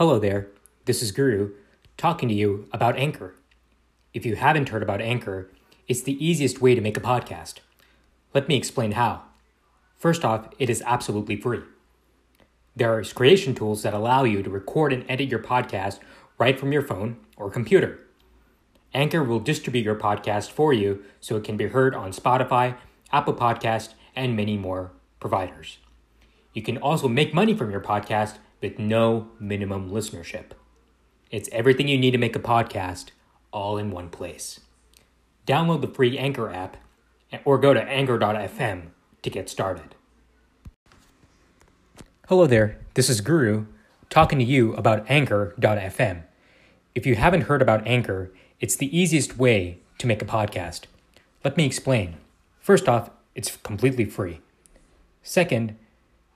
Hello there, this is Guru talking to you about Anchor. If you haven't heard about Anchor, it's the easiest way to make a podcast. Let me explain how. First off, it is absolutely free. There are creation tools that allow you to record and edit your podcast right from your phone or computer. Anchor will distribute your podcast for you so it can be heard on Spotify, Apple Podcast, and many more providers. You can also make money from your podcast with no minimum listenership. It's everything you need to make a podcast all in one place. Download the free Anchor app or go to anchor.fm to get started. Hello there, this is Guru talking to you about Anchor.fm. If you haven't heard about Anchor, it's the easiest way to make a podcast. Let me explain. First off, it's completely free. Second,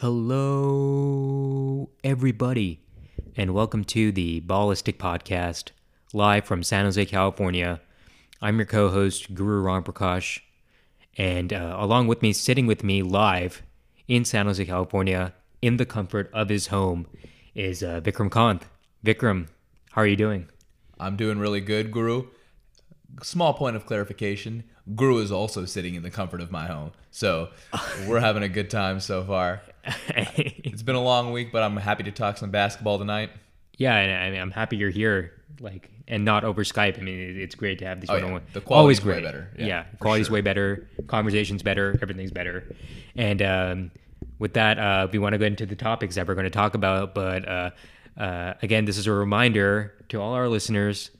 Hello, everybody, and welcome to the Ballistic Podcast, live from San Jose, California. I'm your co host, Guru Ram Prakash, and uh, along with me, sitting with me live in San Jose, California, in the comfort of his home, is uh, Vikram Kant. Vikram, how are you doing? I'm doing really good, Guru. Small point of clarification Guru is also sitting in the comfort of my home. So we're having a good time so far. it's been a long week, but I'm happy to talk some basketball tonight. Yeah, and I mean, I'm happy you're here, like, and not over Skype. I mean, it's great to have these Oh, one yeah. The Always quality's great. way better. Yeah, Yeah, quality's sure. way better. Conversation's better. Everything's better. And um, with that, uh, we want to go into the topics that we're going to talk about. But uh, uh, again, this is a reminder to all our listeners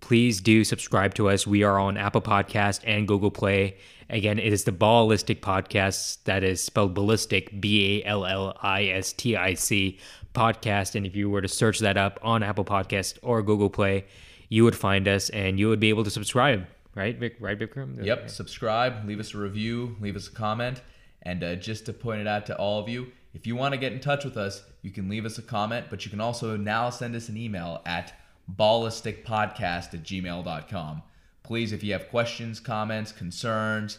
please do subscribe to us. We are on Apple Podcast and Google Play. Again, it is the Ballistic Podcast. That is spelled ballistic, B A L L I S T I C podcast. And if you were to search that up on Apple Podcast or Google Play, you would find us and you would be able to subscribe. Right, Vic? Right, Vikram? Yep. Subscribe, leave us a review, leave us a comment. And uh, just to point it out to all of you, if you want to get in touch with us, you can leave us a comment, but you can also now send us an email at ballisticpodcast at gmail.com. Please, if you have questions, comments, concerns,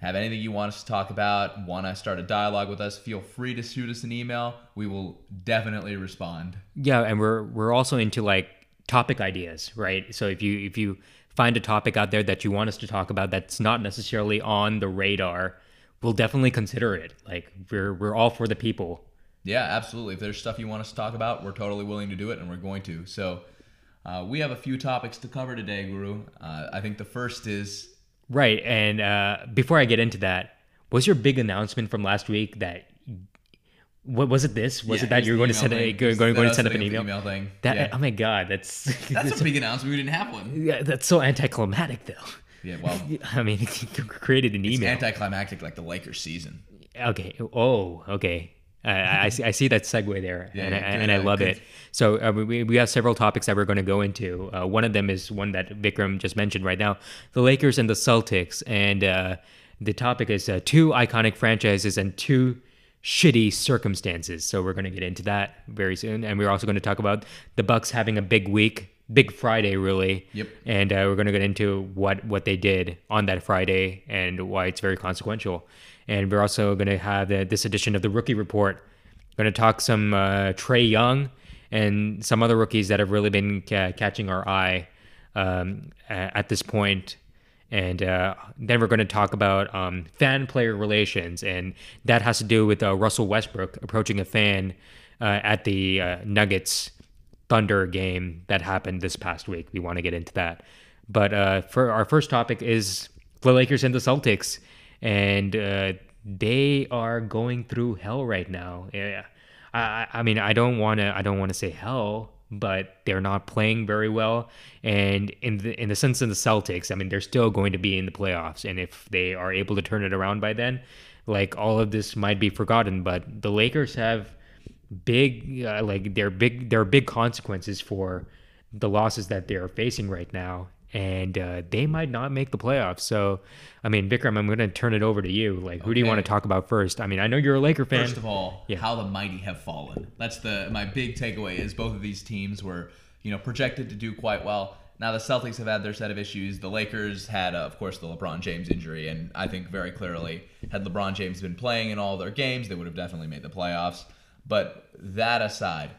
have anything you want us to talk about, want to start a dialogue with us, feel free to shoot us an email. We will definitely respond. Yeah, and we're we're also into like topic ideas, right? So if you if you find a topic out there that you want us to talk about that's not necessarily on the radar, we'll definitely consider it. Like we're we're all for the people. Yeah, absolutely. If there's stuff you want us to talk about, we're totally willing to do it, and we're going to. So, uh, we have a few topics to cover today, Guru. Uh, I think the first is Right. And uh, before I get into that, was your big announcement from last week that what was it this? Was Yeah, it that you were going to send a, thing. going, going, to up an email? email thing. That Yeah. oh my god, that's that's a big announcement. We didn't have one. yeah, that's so anticlimactic though. Yeah, well, I mean, created an it's email. anticlimactic like the Lakers season. Okay. Oh, okay. I, I see. I see that segue there, Yeah, and, I, and I love good. it. So uh, we we have several topics that we're going to go into. Uh, one of them is one that Vikram just mentioned right now: the Lakers and the Celtics. And uh, the topic is uh, two iconic franchises and two shitty circumstances. So we're going to get into that very soon, and we're also going to talk about the Bucks having a big week, big Friday, really. Yep. And uh, we're going to get into what what they did on that Friday and why it's very consequential. And we're also going to have the, this edition of the Rookie Report. Going to talk some uh, Trae Young and some other rookies that have really been ca- catching our eye um, at this point. And uh, then we're going to talk about um, fan player relations, and that has to do with uh, Russell Westbrook approaching a fan uh, at the uh, Nuggets Thunder game that happened this past week. We want to get into that. But uh, for our first topic is the Lakers and the Celtics, and uh, they are going through hell right now. Yeah, I, I- mean, I don't want to, I don't want to say hell, but they're not playing very well. And in the in the sense of the Celtics, I mean, they're still going to be in the playoffs, and if they are able to turn it around by then, like all of this might be forgotten. But the Lakers have big uh, like they're big there are big consequences for the losses that they're facing right now, and uh, they might not make the playoffs. So, I mean, Vikram, I'm going to turn it over to you. Like, who do you want to talk about first? I mean, I know you're a Laker fan. First of all, Yeah. how the mighty have fallen. That's the my big takeaway is both of these teams were, you know, projected to do quite well. Now the Celtics have had their set of issues. The Lakers had, uh, of course, the LeBron James injury, and I think very clearly, had LeBron James been playing in all their games, they would have definitely made the playoffs. But that aside,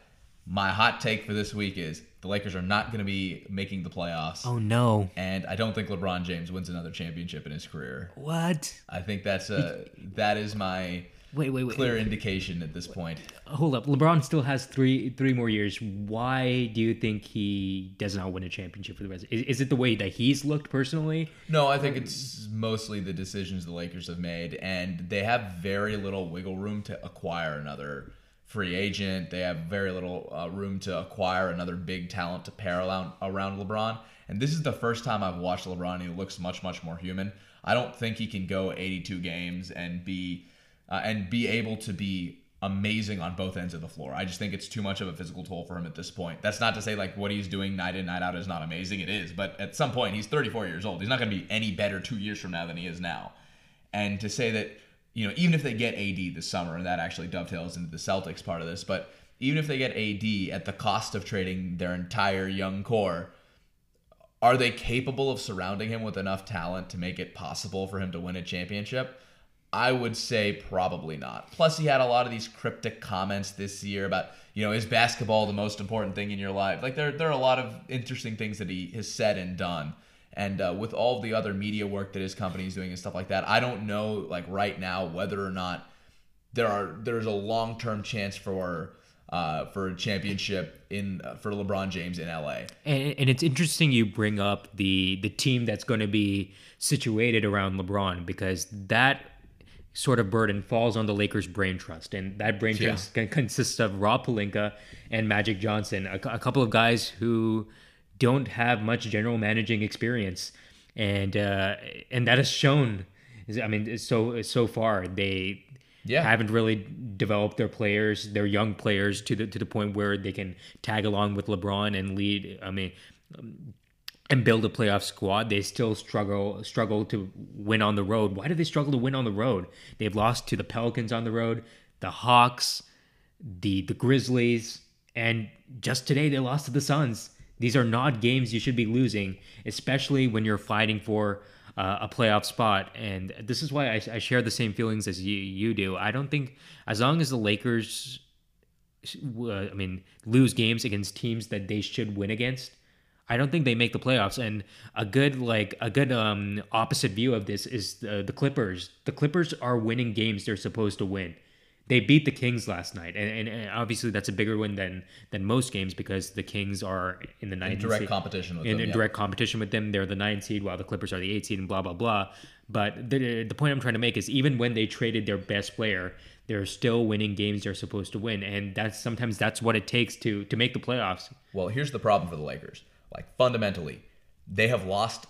my hot take for this week is the Lakers are not going to be making the playoffs, oh no! and I don't think LeBron James wins another championship in his career. What? I think that's a that is my Wait, wait, wait. clear indication at this point. Hold up. LeBron still has three three more years. Why do you think he does not win a championship for the rest? Is, is it the way that he's looked personally? No, I think it's mostly the decisions the Lakers have made, and they have very little wiggle room to acquire another free agent. They have very little uh, room to acquire another big talent to pair around, around LeBron. And this is the first time I've watched LeBron. He looks much, much more human. I don't think he can go 82 games and be uh, and be able to be amazing on both ends of the floor. I just think it's too much of a physical toll for him at this point. That's not to say like what he's doing night in night out is not amazing. It is, but at some point he's 34 years old. He's not going to be any better 2 years from now than he is now. And to say that, you know, even if they get AD this summer and that actually dovetails into the Celtics part of this, but even if they get AD at the cost of trading their entire young core, are they capable of surrounding him with enough talent to make it possible for him to win a championship? I would say probably not. Plus, he had a lot of these cryptic comments this year about, you know, is basketball the most important thing in your life? Like, there, there are a lot of interesting things that he has said and done. And uh, with all the other media work that his company is doing and stuff like that, I don't know, like, right now, whether or not there are there's a long term chance for uh, for a championship in uh, for LeBron James in LA. And, and it's interesting you bring up the the team that's going to be situated around LeBron because that sort of burden falls on the Lakers' brain trust, and that brain Yeah. trust can consists of Rob Pelinka and Magic Johnson, a, a couple of guys who don't have much general managing experience, and uh, and that has shown. I mean, so so far they Yeah. haven't really developed their players, their young players, to the to the point where they can tag along with LeBron and lead. I mean, and build a playoff squad. They still struggle struggle to win on the road. Why do they struggle to win on the road? They've lost to the Pelicans on the road, the Hawks, the the Grizzlies, and just today they lost to the Suns. These are not games you should be losing, especially when you're fighting for uh, a playoff spot. And this is why I, I share the same feelings as you you do. I don't think as long as the Lakers, uh, I mean, lose games against teams that they should win against. I don't think they make the playoffs. And a good like a good um opposite view of this is the, the Clippers. The Clippers are winning games they're supposed to win. They beat the Kings last night, and, and, and obviously that's a bigger win than than most games because the Kings are in the ninth In direct seed- competition with in, them. in yeah. direct competition with them. They're the nine seed while the Clippers are the eight seed, and blah blah blah. But the the point I'm trying to make is even when they traded their best player, they're still winning games they're supposed to win, and that's sometimes that's what it takes to to make the playoffs. Well, here's the problem for the Lakers. Like fundamentally, they have lost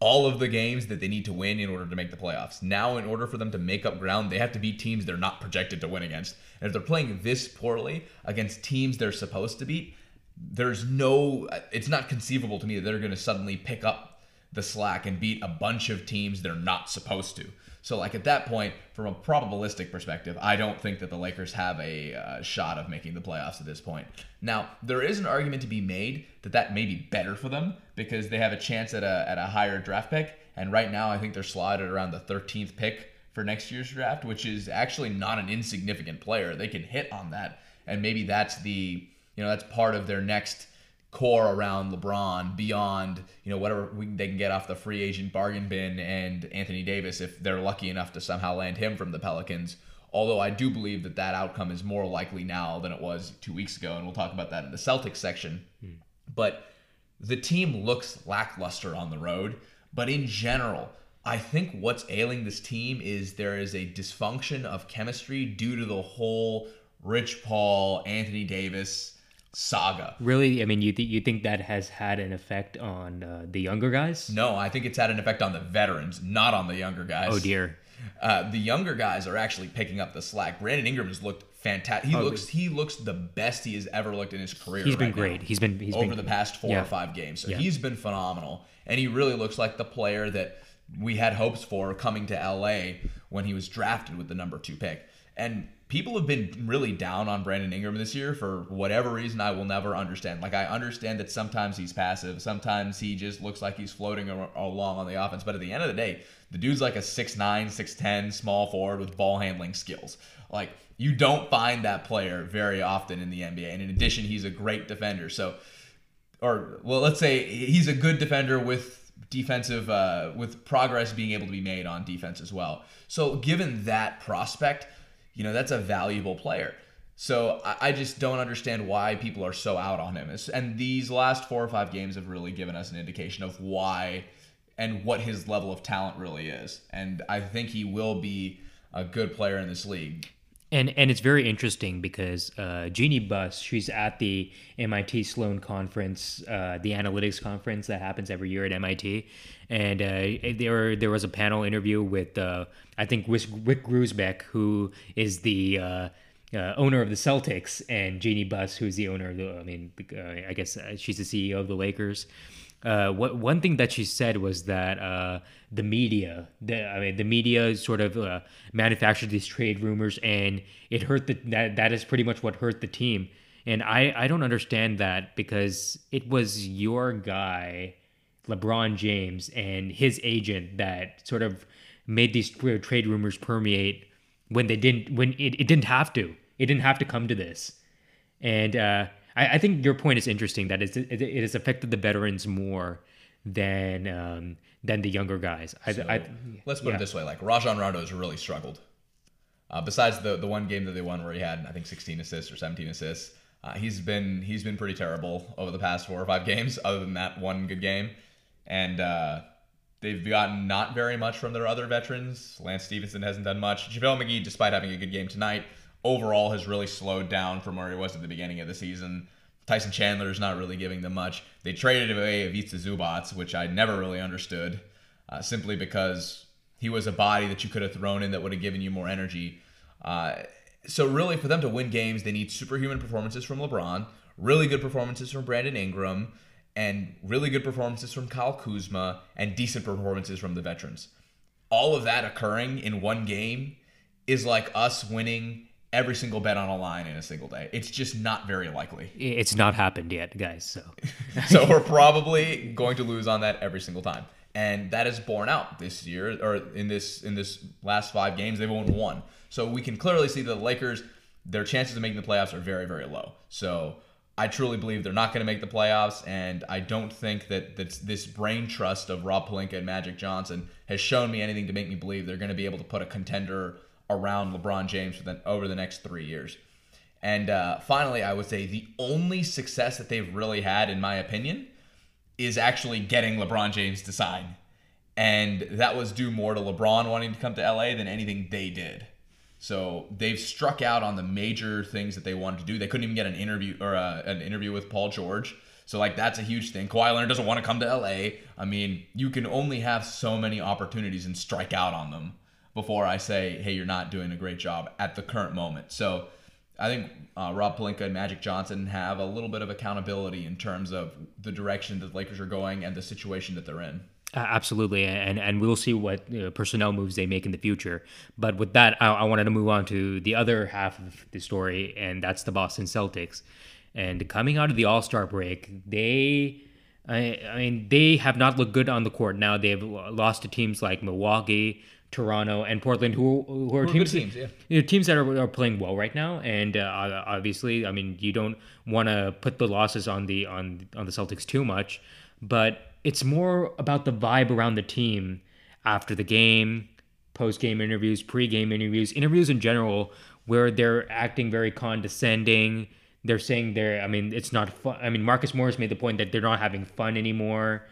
all of the games that they need to win in order to make the playoffs. Now, in order for them to make up ground, they have to beat teams they're not projected to win against. And if they're playing this poorly against teams they're supposed to beat, there's no it's not conceivable to me that they're going to suddenly pick up the slack and beat a bunch of teams they're not supposed to. So like at that point, from a probabilistic perspective, I don't think that the Lakers have a uh, shot of making the playoffs at this point. Now, there is an argument to be made that that may be better for them because they have a chance at a at a higher draft pick, and right now I think they're slotted around the 13th pick for next year's draft, which is actually not an insignificant player. They can hit on that, and maybe that's the you know that's part of their next core around LeBron beyond you know whatever we, they can get off the free agent bargain bin and Anthony Davis if they're lucky enough to somehow land him from the Pelicans. Although I do believe that that outcome is more likely now than it was two weeks ago, and we'll talk about that in the Celtics section. Hmm. But the team looks lackluster on the road. But in general, I think what's ailing this team is there is a dysfunction of chemistry due to the whole Rich Paul, Anthony Davis saga. Really, I mean, you th- you think that has had an effect on uh, the younger guys? No, I think it's had an effect on the veterans, not on the younger guys. Oh dear. Uh, the younger guys are actually picking up the slack. Brandon Ingram has looked fantastic. He looks he looks the best he has ever looked in his career. Oh, He's been right great. now He's been he's over been the past four yeah. or five games. So Yeah. he's been phenomenal, and he really looks like the player that we had hopes for coming to LA when he was drafted with the number two pick. And people have been really down on Brandon Ingram this year for whatever reason I will never understand. Like I understand that sometimes he's passive, sometimes he just looks like he's floating along on the offense, but at the end of the day, the dude's like a 6'9", 6'10", small forward with ball handling skills. Like you don't find that player very often in the NBA. And in addition, he's a great defender. So or well, let's say he's a good defender with defensive uh, with progress being able to be made on defense as well. So given that prospect, you know that's a valuable player. So I, just don't understand why people are so out on him. And these last four or five games have really given us an indication of why and what his level of talent really is. And I think he will be a good player in this league. And and it's very interesting because uh, Jeanie Buss, she's at the MIT Sloan conference, uh, the analytics conference that happens every year at MIT, and uh, there there was a panel interview with uh, I think Wyc Grousbeck, who is the uh, uh, owner of the Celtics, and Jeanie Buss, who's the owner of the I mean I guess she's the CEO of the Lakers. Uh, what one thing that she said was that uh, the media, the I mean, the media sort of uh, manufactured these trade rumors, and it hurt the that that is pretty much what hurt the team. And I I don't understand that because it was your guy, LeBron James, and his agent that sort of made these tra- trade rumors permeate when they didn't when it, it didn't have to. It didn't have to come to this. And uh, I, I think your point is interesting that it's, it, it has affected the veterans more than um, than the younger guys. I, I, Let's put yeah. it this way: like Rajon Rondo has really struggled. Uh, besides the the one game that they won where he had I think 16 assists or 17 assists, uh, he's been he's been pretty terrible over the past four or five games. Other than that one good game, and uh, they've gotten not very much from their other veterans. Lance Stephenson hasn't done much. JaVale McGee, despite having a good game tonight, overall has really slowed down from where he was at the beginning of the season. Tyson Chandler is not really giving them much. They traded away Ivica Zubac, which I never really understood, uh, simply because he was a body that you could have thrown in that would have given you more energy. Uh, so really, for them to win games, they need superhuman performances from LeBron, really good performances from Brandon Ingram, and really good performances from Kyle Kuzma, and decent performances from the veterans. All of that occurring in one game is like us winning every single bet on a line in a single day. It's just not very likely. it's not happened yet, guys. So So we're probably going to lose on that every single time. And that is borne out this year or in this in this last 5 games they've won one. So we can clearly see that the Lakers their chances of making the playoffs are very very low. So I truly believe they're not going to make the playoffs, and I don't think that that's, this brain trust of Rob Pelinka and Magic Johnson has shown me anything to make me believe they're going to be able to put a contender around LeBron James for the, over the next three years. And uh, finally, I would say the only success that they've really had, in my opinion, is actually getting LeBron James to sign. And that was due more to LeBron wanting to come to LA than anything they did. So they've struck out on the major things that they wanted to do. They couldn't even get an interview or uh, an interview with Paul George. So like that's a huge thing. Kawhi Leonard doesn't want to come to LA. I mean, you can only have so many opportunities and strike out on them before I say, hey, you're not doing a great job at the current moment. So I think uh, Rob Pelinka and Magic Johnson have a little bit of accountability in terms of the direction that the Lakers are going and the situation that they're in. Absolutely, and and we'll see what uh, personnel moves they make in the future. But with that, I, I wanted to move on to the other half of the story, and that's the Boston Celtics. And coming out of the All Star break, they, I, I mean, they have not looked good on the court. Now they've lost to teams like Milwaukee, Toronto, and Portland, who who are Who are good teams, teams, yeah. you know, teams that are, are playing well right now. And uh, obviously, I mean, you don't want to put the losses on the on on the Celtics too much, but it's more about the vibe around the team after the game, post game interviews, pre game interviews, interviews in general, where they're acting very condescending. They're saying they're, I mean, it's not fun. I mean, Marcus Morris made the point that they're not having fun anymore.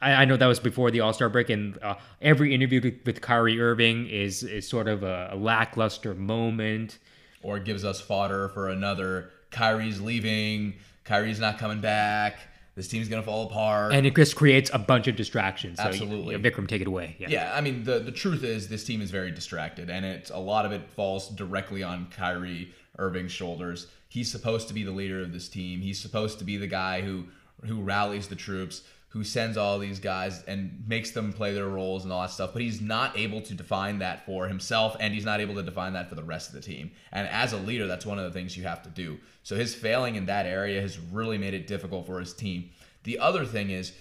I, I know that was before the All Star break, and uh, every interview with, with Kyrie Irving is is sort of a, a lackluster moment. Or gives us fodder for another Kyrie's leaving, Kyrie's not coming back, this team's gonna fall apart. And it just creates a bunch of distractions. So, Absolutely. Vikram, take it away. Yeah. yeah, I mean the the truth is this team is very distracted, and it's a lot of it falls directly on Kyrie Irving's shoulders. He's supposed to be the leader of this team. He's supposed to be the guy who who rallies the troops, who sends all these guys and makes them play their roles and all that stuff. But he's not able to define that for himself, and he's not able to define that for the rest of the team. And as a leader, that's one of the things you have to do. So his failing in that area has really made it difficult for his team. The other thing is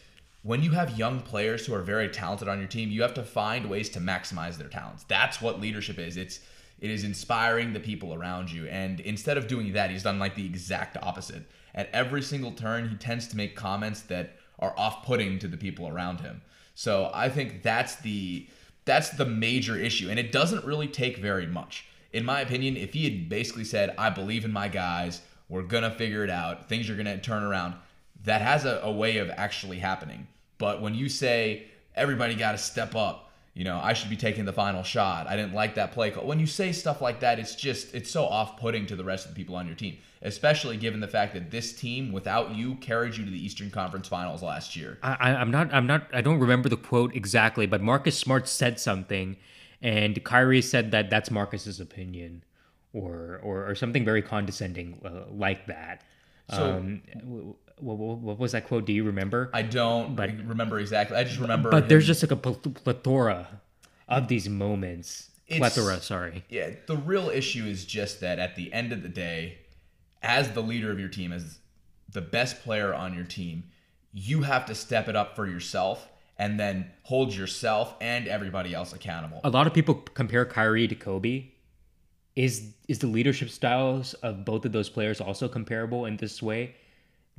when you have young players who are very talented on your team, you have to find ways to maximize their talents. That's what leadership is. It's it is inspiring the people around you. And instead of doing that, he's done like the exact opposite. At every single turn, he tends to make comments that are off-putting to the people around him. So I think that's the that's the major issue. And it doesn't really take very much. In my opinion, if he had basically said, I believe in my guys, we're gonna figure it out, things are gonna turn around, that has a, a way of actually happening. But when you say everybody got to step up, you know, I should be taking the final shot. I didn't like that play call. When you say stuff like that, it's just it's so off-putting to the rest of the people on your team, especially given the fact that this team without you carried you to the Eastern Conference Finals last year. I, I'm not. I'm not. I don't remember the quote exactly, but Marcus Smart said something, and Kyrie said that that's Marcus's opinion, or or, or something very condescending uh, like that. So- um, w- w- w- what was that quote? Do you remember? I don't But- remember exactly. I just remember. but there's just like a plethora of these moments. It's- plethora, sorry. Yeah, the real issue is just that at the end of the day, as the leader of your team, as the best player on your team, you have to step it up for yourself and then hold yourself and everybody else accountable. A lot of people compare Kyrie to Kobe. Is is the leadership styles of both of those players also comparable in this way?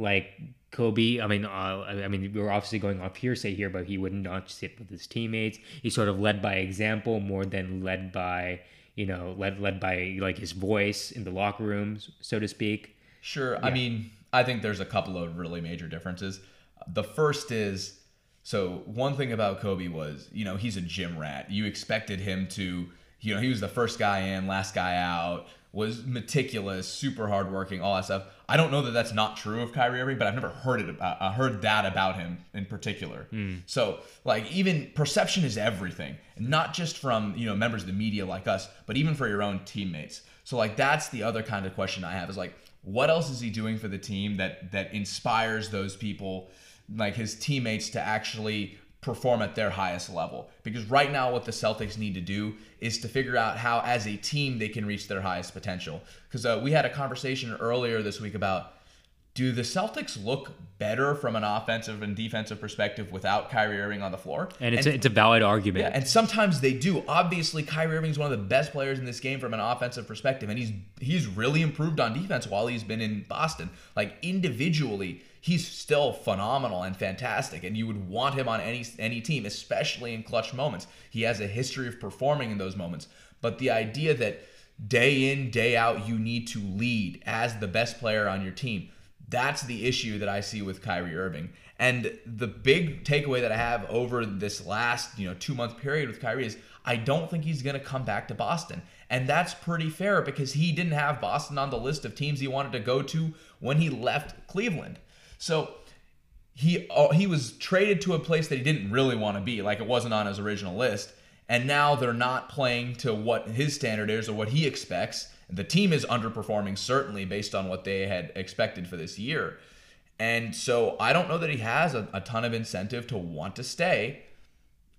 Like Kobe, I mean, uh, I mean, we're obviously going off hearsay here, but he would not sit with his teammates. He sort of led by example more than led by, you know, led led by like his voice in the locker rooms, so to speak. Sure. I mean, I think there's a couple of really major differences. The first is so one thing about Kobe was, you know, he's a gym rat. You expected him to, you know, he was the first guy in, last guy out, was meticulous, super hardworking, all that stuff. I don't know that that's not true of Kyrie Irving, but I've never heard it about, uh, heard that about him in particular. So, like, even perception is everything, not just from you know members of the media like us, but even for your own teammates. So, like, that's the other kind of question I have is like, what else is he doing for the team that that inspires those people, like his teammates, to actually perform at their highest level? Because right now, what the Celtics need to do is to figure out how, as a team, they can reach their highest potential. Because uh, we had a conversation earlier this week about do the Celtics look better from an offensive and defensive perspective without Kyrie Irving on the floor? And it's a, it's a valid argument. Yeah, and sometimes they do. Obviously, Kyrie Irving is one of the best players in this game from an offensive perspective, and he's he's really improved on defense while he's been in Boston. Like individually, he's still phenomenal and fantastic, and you would want him on any any team, especially in clutch moments. He has a history of performing in those moments. But the idea that day in, day out, you need to lead as the best player on your team. That's the issue that I see with Kyrie Irving. And the big takeaway that I have over this last, you know, two month period with Kyrie is I don't think he's going to come back to Boston. And that's pretty fair because he didn't have Boston on the list of teams he wanted to go to when he left Cleveland. So he uh, he was traded to a place that he didn't really want to be, like it wasn't on his original list. And now they're not playing to what his standard is or what he expects. The team is underperforming certainly based on what they had expected for this year. And so I don't know that he has a, a ton of incentive to want to stay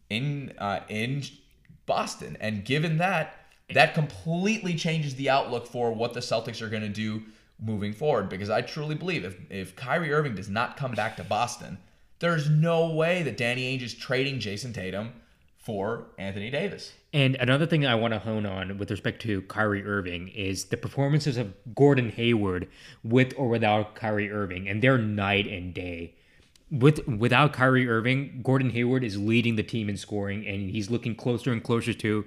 in uh, in Boston. And given that, that completely changes the outlook for what the Celtics are going to do moving forward. Because I truly believe if if Kyrie Irving does not come back to Boston, there's no way that Danny Ainge is trading Jayson Tatum for Anthony Davis. And another thing I want to hone on with respect to Kyrie Irving is the performances of Gordon Hayward with or without Kyrie Irving, and they're night and day. With without Kyrie Irving, Gordon Hayward is leading the team in scoring, and he's looking closer and closer to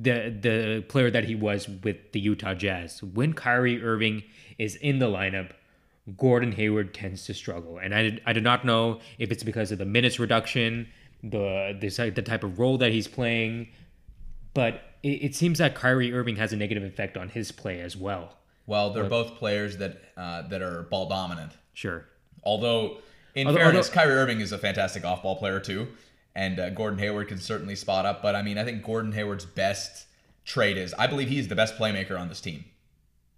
the the player that he was with the Utah Jazz. When Kyrie Irving is in the lineup, Gordon Hayward tends to struggle, and I, I do not know if it's because of the minutes reduction, the the, the type of role that he's playing, but it, it seems that Kyrie Irving has a negative effect on his play as well. Well, they're both players that uh, that are ball dominant. Sure. Although, in Although- fairness, although- Kyrie Irving is a fantastic off-ball player too, and uh, Gordon Hayward can certainly spot up. But I mean, I think Gordon Hayward's best trade is I believe he's the best playmaker on this team.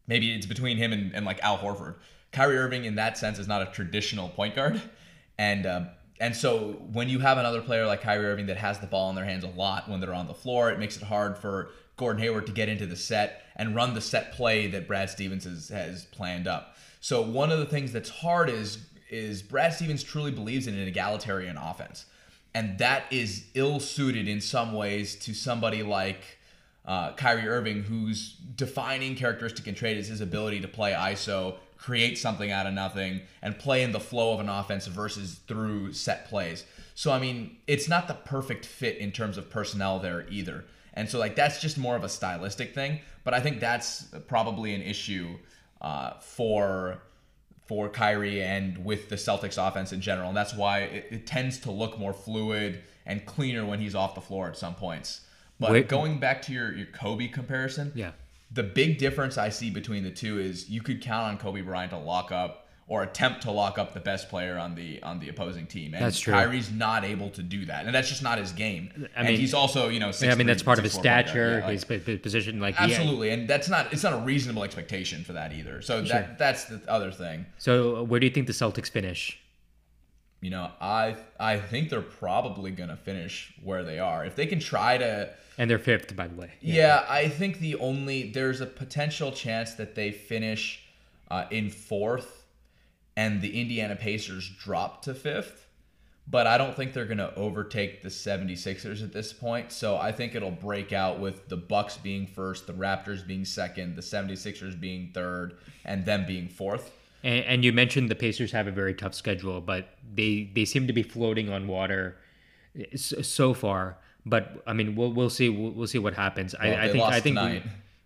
Maybe it's between him and, and like Al Horford. Kyrie Irving, in that sense, is not a traditional point guard, and uh, and so when you have another player like Kyrie Irving that has the ball in their hands a lot when they're on the floor, it makes it hard for Gordon Hayward to get into the set and run the set play that Brad Stevens has, has planned up. So one of the things that's hard is is Brad Stevens truly believes in an egalitarian offense, and that is ill suited in some ways to somebody like uh, Kyrie Irving, whose defining characteristic and trait is his ability to play ISO, create something out of nothing, and play in the flow of an offense versus through set plays. So I mean, it's not the perfect fit in terms of personnel there either. And so like that's just more of a stylistic thing. But I think that's probably an issue uh, for for Kyrie and with the Celtics offense in general. And that's why it, it tends to look more fluid and cleaner when he's off the floor at some points. But Wait- going back to your, your Kobe comparison, Yeah. The big difference I see between the two is you could count on Kobe Bryant to lock up or attempt to lock up the best player on the on the opposing team. And That's true. Kyrie's not able to do that. And that's just not his game. I and mean- he's also, you know, Yeah, I mean, 6'3", that's part of his 6'4" point guard. stature, Yeah, like- his, position. Like, Absolutely, and that's not it's not a reasonable expectation for that either. So that that's the other thing. so, uh, where do you think the Celtics finish? You know, I I think they're probably gonna finish where they are. If they can try to And they're fifth, by the way. Yeah, I think the only there's a potential chance that they finish uh, in fourth, and the Indiana Pacers drop to fifth. But I don't think they're going to overtake the 76ers at this point. So I think it'll break out with the Bucks being first, the Raptors being second, the 76ers being third, and them being fourth. And, and you mentioned the Pacers have a very tough schedule, but they they seem to be floating on water so, so far. But I mean, we'll we'll see we'll, we'll see what happens. Well, I, I think lost I think we- tonight.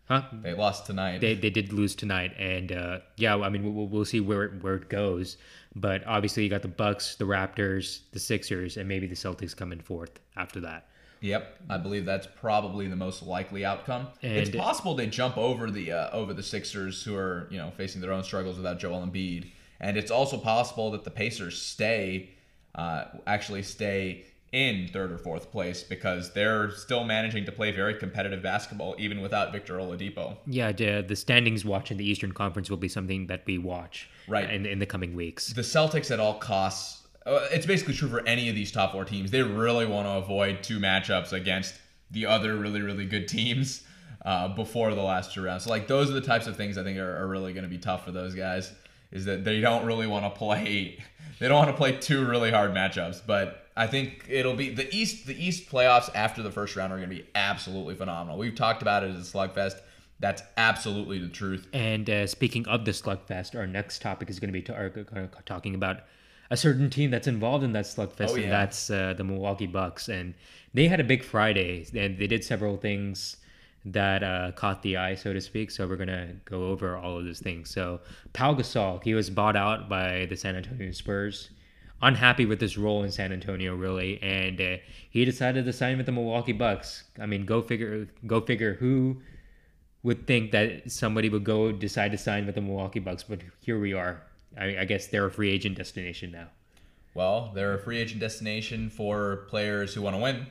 huh? They lost tonight. They, they did lose tonight, and uh, yeah, I mean we'll, we'll see where it, where it goes. But obviously, you got the Bucks, the Raptors, the Sixers, and maybe the Celtics coming in fourth after that. Yep, I believe that's probably the most likely outcome. it's possible they jump over the uh, over the Sixers, who are you know facing their own struggles without Joel Embiid, and it's also possible that the Pacers stay, uh, actually stay in third or fourth place because they're still managing to play very competitive basketball even without Victor Oladipo. Yeah, the, the standings watch in the Eastern Conference will be something that we watch Right. in in the coming weeks. the Celtics at all costs. Uh, It's basically true for any of these top four teams. They really want to avoid two matchups against the other really really good teams uh, before the last two rounds. So like those are the types of things I think are, are really going to be tough for those guys. Is that they don't really want to play. They don't want to play two really hard matchups, but I think it'll be the East. The East playoffs after the first round are going to be absolutely phenomenal. We've talked about it as a slugfest. That's absolutely the truth. And uh, speaking of the slugfest, our next topic is going to be gonna- talking about a certain team that's involved in that slugfest, Oh, and that's uh, the Milwaukee Bucks. And they had a big Friday, and they did several things that uh, caught the eye, so to speak. So we're gonna go over all of those things. So Pau Gasol, he was bought out by the San Antonio Spurs. Unhappy with his role in San Antonio, really, and uh, he decided to sign with the Milwaukee Bucks. I mean, go figure. Go figure who would think that somebody would go decide to sign with the Milwaukee Bucks, but here we are. I, I guess they're a free agent destination now, Well, they're a free agent destination for players who want to win.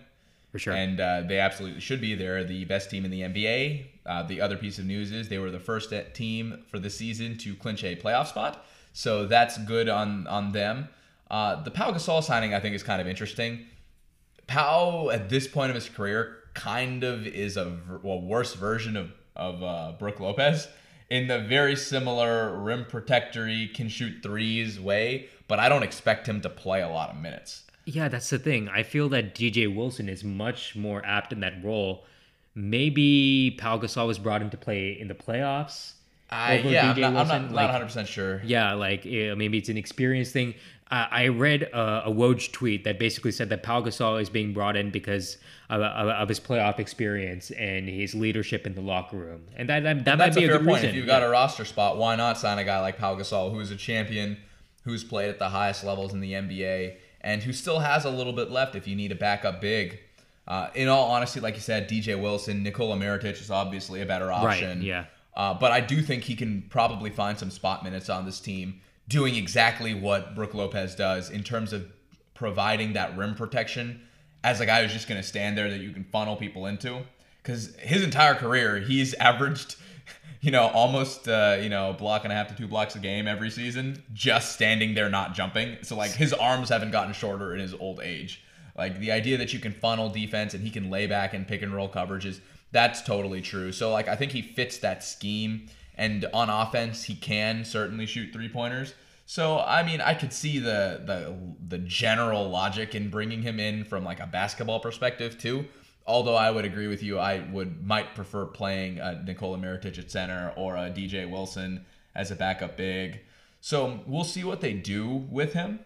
for sure. And uh, they absolutely should be. They're the best team in the NBA. Uh, the other piece of news is they were the first team for the season to clinch a playoff spot. So that's good on on them. Uh, the Pau Gasol signing, I think, is kind of interesting. Pau, at this point of his career, kind of is a well, worse version of of uh, Brooke Lopez in the very similar rim protectory, can shoot threes way. But I don't expect him to play a lot of minutes. yeah, that's the thing. I feel that DJ Wilson is much more apt in that role. Maybe Pau Gasol was brought in to play in the playoffs. I, yeah, I'm not, I'm not, like- 100 percent sure. Yeah, like eh, maybe it's an experience thing. Uh, I read uh, a Woj tweet that basically said that Pau Gasol is being brought in because of, of, of his playoff experience and his leadership in the locker room, and that that, that might be a a, fair good point. reason. If you've got a roster spot, why not sign a guy like Pau Gasol, who's a champion, who's played at the highest levels in the NBA, and who still has a little bit left if you need a backup big. Uh, in all honesty, like you said, DJ Wilson, Nikola Mirotic is obviously a better option. yeah. Uh, but I do think he can probably find some spot minutes on this team, doing exactly what Brooke Lopez does in terms of providing that rim protection as a guy who's just going to stand there that you can funnel people into. Because his entire career, he's averaged, you know, almost, uh, you know, a block and a half to two blocks a game every season, just standing there, not jumping. So, like, his arms haven't gotten shorter in his old age. Like, the idea that you can funnel defense and he can lay back and pick and roll coverages, that's totally true. So, like, I think he fits that scheme. And on offense, he can certainly shoot three pointers. So I mean, I could see the the the general logic in bringing him in from like a basketball perspective too. Although I would agree with you, I would might prefer playing uh, Nikola Mirotic at center or a DJ Wilson as a backup big. So we'll see what they do with him.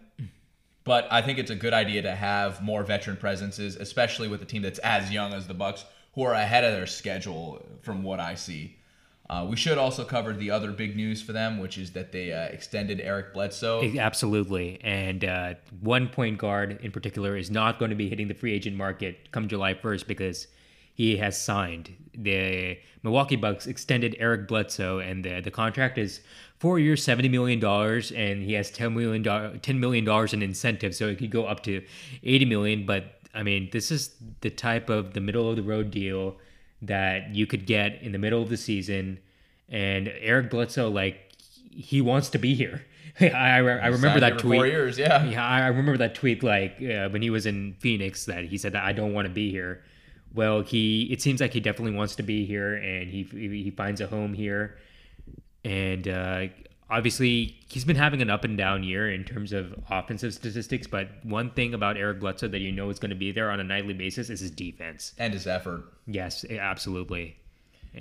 But I think it's a good idea to have more veteran presences, especially with a team that's as young as the Bucks, who are ahead of their schedule from what I see. Uh, we should also cover the other big news for them, which is that they uh, extended Eric Bledsoe. Absolutely. And uh, one point guard in particular is not going to be hitting the free agent market come July 1st because he has signed. The Milwaukee Bucks extended Eric Bledsoe, and the, the contract is four years, $70 million, and he has $10 million, $10 million in incentives, so it could go up to 80 million. But I mean, this is the type of the middle of the road deal that you could get in the middle of the season. And Eric Bledsoe, like, he wants to be here. I, I, I remember that tweet. Four years, yeah. Yeah, I remember that tweet, like, uh, when he was in Phoenix, that he said that I don't want to be here. Well, he it seems like he definitely wants to be here, and he he finds a home here. And uh, obviously he's been having an up and down year in terms of offensive statistics, but one thing about Eric Bledsoe that you know is going to be there on a nightly basis is his defense and his effort. Yes, absolutely.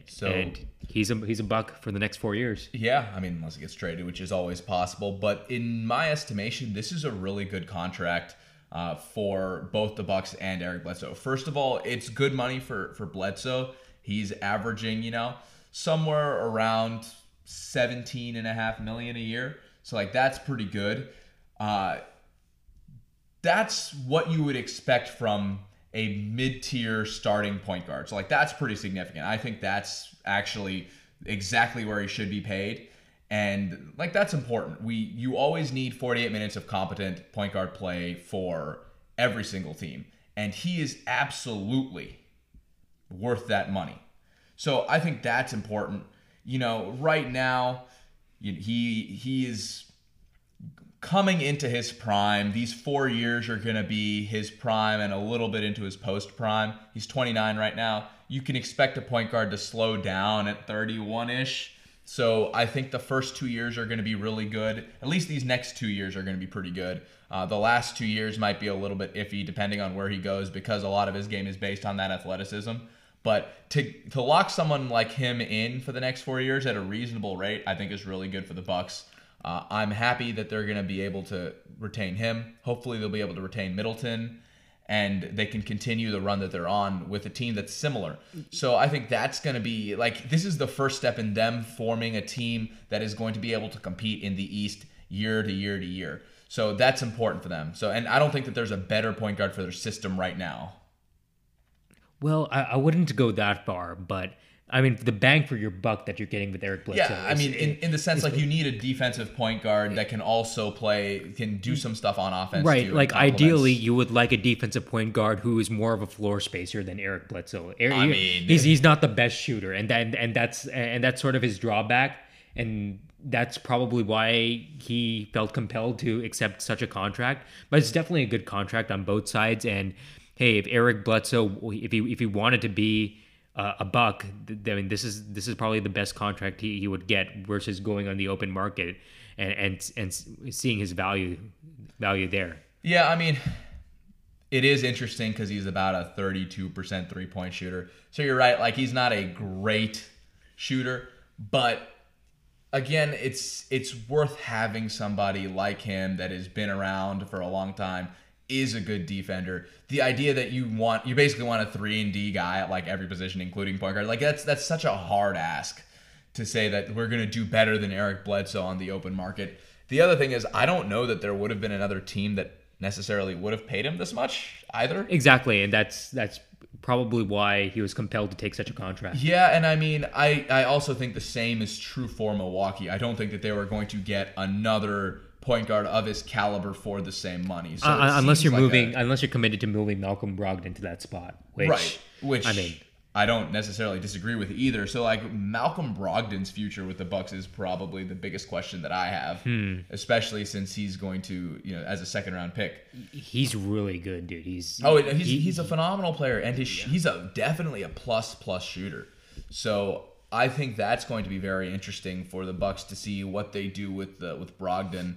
So and he's a he's a buck for the next four years. Yeah, I mean, unless he gets traded, which is always possible. But in my estimation, this is a really good contract uh, for both the Bucks and Eric Bledsoe. First of all, it's good money for for Bledsoe. He's averaging, you know, somewhere around 17 and a half million a year. So like that's pretty good. Uh, that's what you would expect from a mid-tier starting point guard. So like that's pretty significant. I think that's actually exactly where he should be paid. And like that's important. We you always need 48 minutes of competent point guard play for every single team. And he is absolutely worth that money. So I think that's important you know, right now he he is coming into his prime. These four years are going to be his prime and a little bit into his post prime. He's 29 right now. You can expect a point guard to slow down at 31 ish. So I think the first two years are going to be really good. At least these next two years are going to be pretty good. Uh, the last two years might be a little bit iffy depending on where he goes because a lot of his game is based on that athleticism. But to to lock someone like him in for the next four years at a reasonable rate, I think is really good for the Bucks. Uh, I'm happy that they're going to be able to retain him. Hopefully, they'll be able to retain Middleton, and they can continue the run that they're on with a team that's similar. So I think that's going to be like this is the first step in them forming a team that is going to be able to compete in the East year to year to year. So that's important for them. So and I don't think that there's a better point guard for their system right now. Well, I, I wouldn't go that far, but I mean, the bang for your buck that you're getting with Eric Bledsoe. Yeah, I mean, in, in the sense like you need a defensive point guard that can also play, can do some stuff on offense. Right. Like ideally, you would like a defensive point guard who is more of a floor spacer than Eric Bledsoe. Eric, I er, mean, he's he's not the best shooter, and then and that's and that's sort of his drawback, and that's probably why he felt compelled to accept such a contract. But it's definitely a good contract on both sides, and hey, if Eric Bledsoe, if he if he wanted to be uh, a buck, I mean, this is this is probably the best contract he, he would get versus going on the open market and and and seeing his value value there. Yeah, I mean, it is interesting because he's about a 32% three point shooter. So you're right, like he's not a great shooter, but again, it's it's worth having somebody like him that has been around for a long time is a good defender. The idea that you want you basically want a 3 and D guy at like every position including point guard. Like that's that's such a hard ask to say that we're going to do better than Eric Bledsoe on the open market. The other thing is I don't know that there would have been another team that necessarily would have paid him this much either. Exactly, and that's that's probably why he was compelled to take such a contract. Yeah, and I mean, I I also think the same is true for Milwaukee. I don't think that they were going to get another point guard of his caliber for the same money. So Uh, unless you're like moving, a- unless you're committed to moving Malcolm Brogdon to that spot, which, right? Which I mean, I don't necessarily disagree with either. So like Malcolm Brogdon's future with the Bucks is probably the biggest question that I have, Hmm. especially since he's going to you know as a second round pick. he's really good, dude. He's Oh, he's, he- he's a phenomenal player, and his, he's a definitely a plus plus shooter. So I think that's going to be very interesting for the Bucks to see what they do with the, with Brogdon,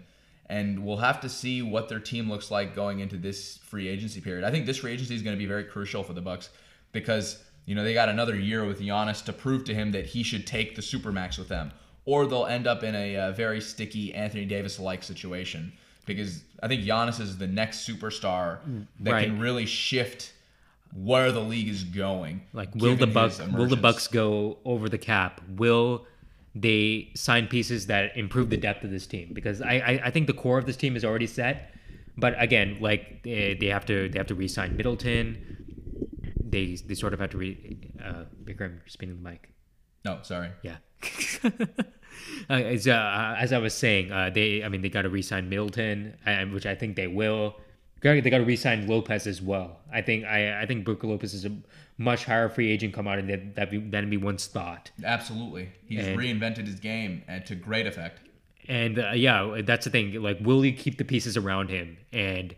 and we'll have to see what their team looks like going into this free agency period. I think this free agency is going to be very crucial for the Bucks because you know they got another year with Giannis to prove to him that he should take the supermax with them, or they'll end up in a, uh very sticky Anthony Davis like situation. Because I think Giannis is the next superstar that Right. can really shift where the league is going. like will the Bucks will the. Bucks go over the cap? Will they sign pieces that improve the depth of this team? Because I I, I think the core of this team is already set, but again, like they, they have to they have to re-sign Middleton. They they sort of have to re. Uh, Vikram, spinning the mic. No, sorry. Yeah. uh, as, uh, as I was saying, uh, they I mean they got to re-sign Middleton, which I think they will. They got to re-sign Lopez as well. I think I I think Brook Lopez is a much higher free agent come out and that that be, than we once thought. Absolutely. He's And- reinvented his game and to great effect. And uh, yeah, that's the thing. Like, will he keep the pieces around him? And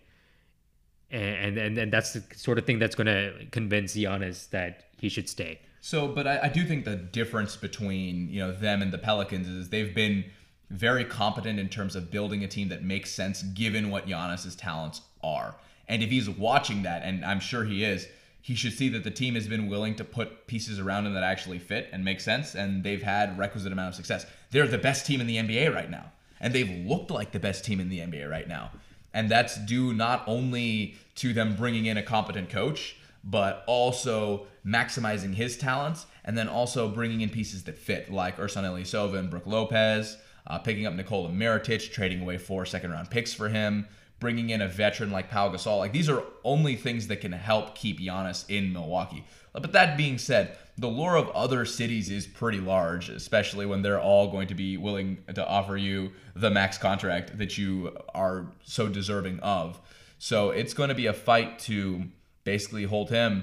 and and and that's the sort of thing that's going to convince Giannis that he should stay. So, but I, I do think the difference between you know them and the Pelicans is they've been very competent in terms of building a team that makes sense given what Giannis's talents are. And if he's watching that, and I'm sure he is, he should see that the team has been willing to put pieces around him that actually fit and make sense, and they've had requisite amount of success. They're the best team in the NBA right now, and they've looked like the best team in the NBA right now. And that's due not only to them bringing in a competent coach, but also maximizing his talents and then also bringing in pieces that fit, like Ersan Ilyasova and Brook Lopez, uh, picking up Nikola Mirotic, trading away four second round picks for him, bringing in a veteran like Pau Gasol. Like these are only things that can help keep Giannis in Milwaukee. But that being said, the lure of other cities is pretty large, especially when they're all going to be willing to offer you the max contract that you are so deserving of. So it's going to be a fight to basically hold him.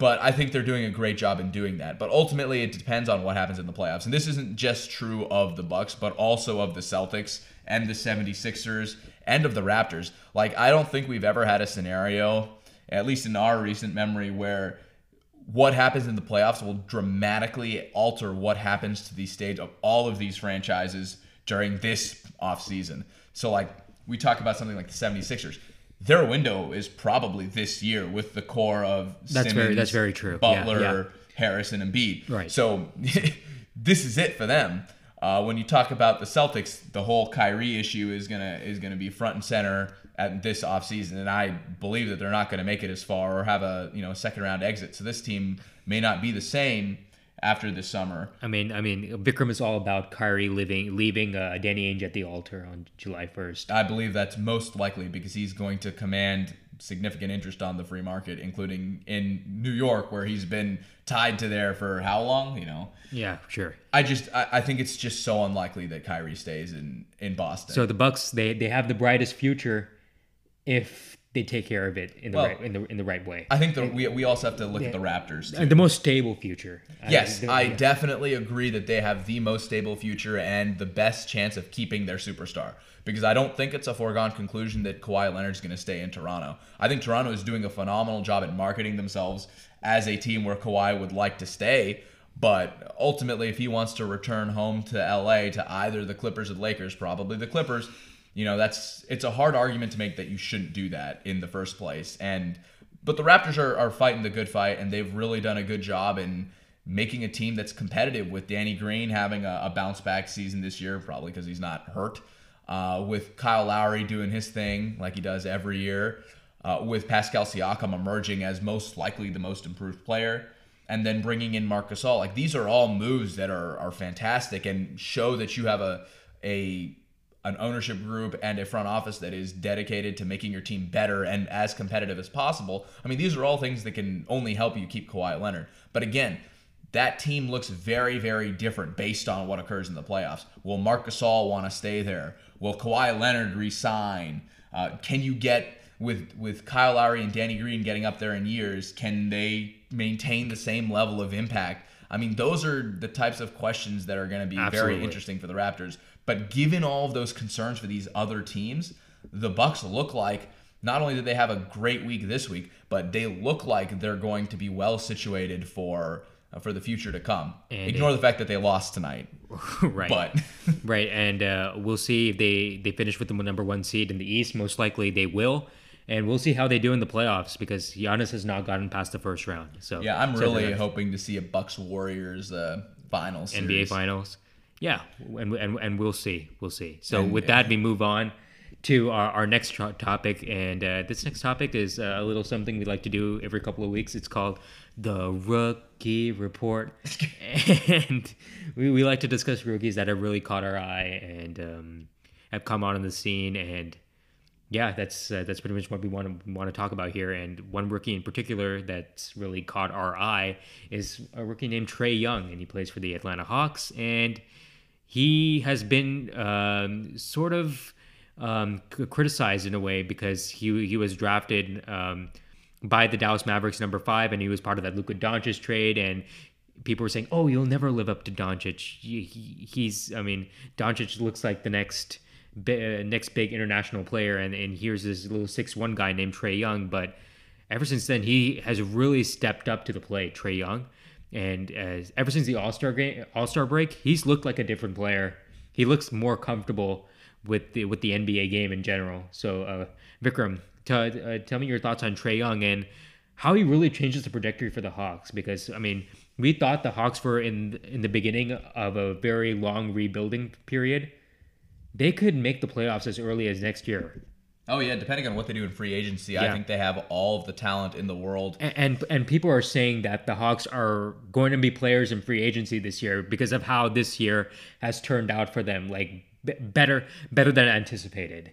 But I think they're doing a great job in doing that. But ultimately, it depends on what happens in the playoffs. And this isn't just true of the Bucks, but also of the Celtics and the 76ers and of the Raptors. Like, I don't think we've ever had a scenario, at least in our recent memory, where what happens in the playoffs will dramatically alter what happens to the stage of all of these franchises during this offseason. So, like, we talk about something like the 76ers. Their window is probably this year with the core of That's very- that's very true. Yeah, Butler, yeah. Harrison, and Embiid. Right. So this is it for them. Uh, when you talk about the Celtics, the whole Kyrie issue is gonna is gonna be front and center at this offseason, and I believe that they're not going to make it as far or have a you know second round exit. So this team may not be the same after this summer. I mean, I mean, Vikram is all about Kyrie living, leaving uh, Danny Ainge at the altar on July first. I believe that's most likely because he's going to command significant interest on the free market, including in New York, where he's been tied to there for how long? You know, Yeah, sure. I just I, I think it's just so unlikely that Kyrie stays in in Boston. So the Bucks, they they have the brightest future if they take care of it in the Well, right in the in the right way. I think that we we also have to look at the Raptors. Too. And the most stable future. Yes, the- I yeah. definitely agree that they have the most stable future and the best chance of keeping their superstar. Because I don't think it's a foregone conclusion that Kawhi Leonard's going to stay in Toronto. I think Toronto is doing a phenomenal job at marketing themselves as a team where Kawhi would like to stay. But ultimately, if he wants to return home to LA to either the Clippers or the Lakers, probably the Clippers, you know, that's it's a hard argument to make that you shouldn't do that in the first place. And but the Raptors are, are fighting the good fight, and they've really done a good job in making a team that's competitive with Danny Green having a, a bounce back season this year, probably because he's not hurt. Uh, with Kyle Lowry doing his thing like he does every year, uh, with Pascal Siakam emerging as most likely the most improved player, and then bringing in Marc all Like these are all moves that are are fantastic and show that you have a a an ownership group and a front office that is dedicated to making your team better and as competitive as possible. I mean, these are all things that can only help you keep Kawhi Leonard. But again, that team looks very, very different based on what occurs in the playoffs. Will Marc Gasol want to stay there? Will Kawhi Leonard resign? Uh, can you get with with Kyle Lowry and Danny Green getting up there in years? Can they maintain the same level of impact? I mean, those are the types of questions that are going to be Absolutely. very interesting for the Raptors. But given all of those concerns for these other teams, the Bucks look like not only did they have a great week this week, but they look like they're going to be well situated for uh, for the future to come. And Ignore the fact that they lost tonight, right. but right, and uh, we'll see if they they finish with the number one seed in the East. Most likely they will, and we'll see how they do in the playoffs because Giannis has not gotten past the first round. So yeah, I'm really hoping to see a Bucks Warriors uh, finals NBA series. Finals. Yeah, and and and we'll see, we'll see. So And- with that, we move on to our, our next tro- topic, and uh, this next topic is uh, a little something we like to do every couple of weeks. It's called the Rookie Report, and we, we like to discuss rookies that have really caught our eye and um, have come out on the scene and yeah, that's uh, that's pretty much what we want to want to talk about here. And one rookie in particular that's really caught our eye is a rookie named Trae Young, and he plays for the Atlanta Hawks. And he has been um, sort of um, criticized in a way because he he was drafted um, by the Dallas Mavericks number five, and he was part of that Luka Doncic trade, and people were saying, "Oh, you'll never live up to Doncic. He, he, he's, I mean, Doncic looks like the next." uh, next big international player, and, and here's this little six one guy named Trae Young. But ever since then, he has really stepped up to the plate, Trae Young. And as ever since the All Star game, All Star break, he's looked like a different player. He looks more comfortable with the with the NBA game in general. So, uh, Vikram, t- uh, tell me your thoughts on Trae Young and how he really changes the trajectory for the Hawks. Because I mean, we thought the Hawks were in in the beginning of a very long rebuilding period. They could make the playoffs as early as next year. Oh yeah, depending on what they do in free agency, I think they have all of the talent in the world. And, and and people are saying that the Hawks are going to be players in free agency this year because of how this year has turned out for them, like b- better better than anticipated.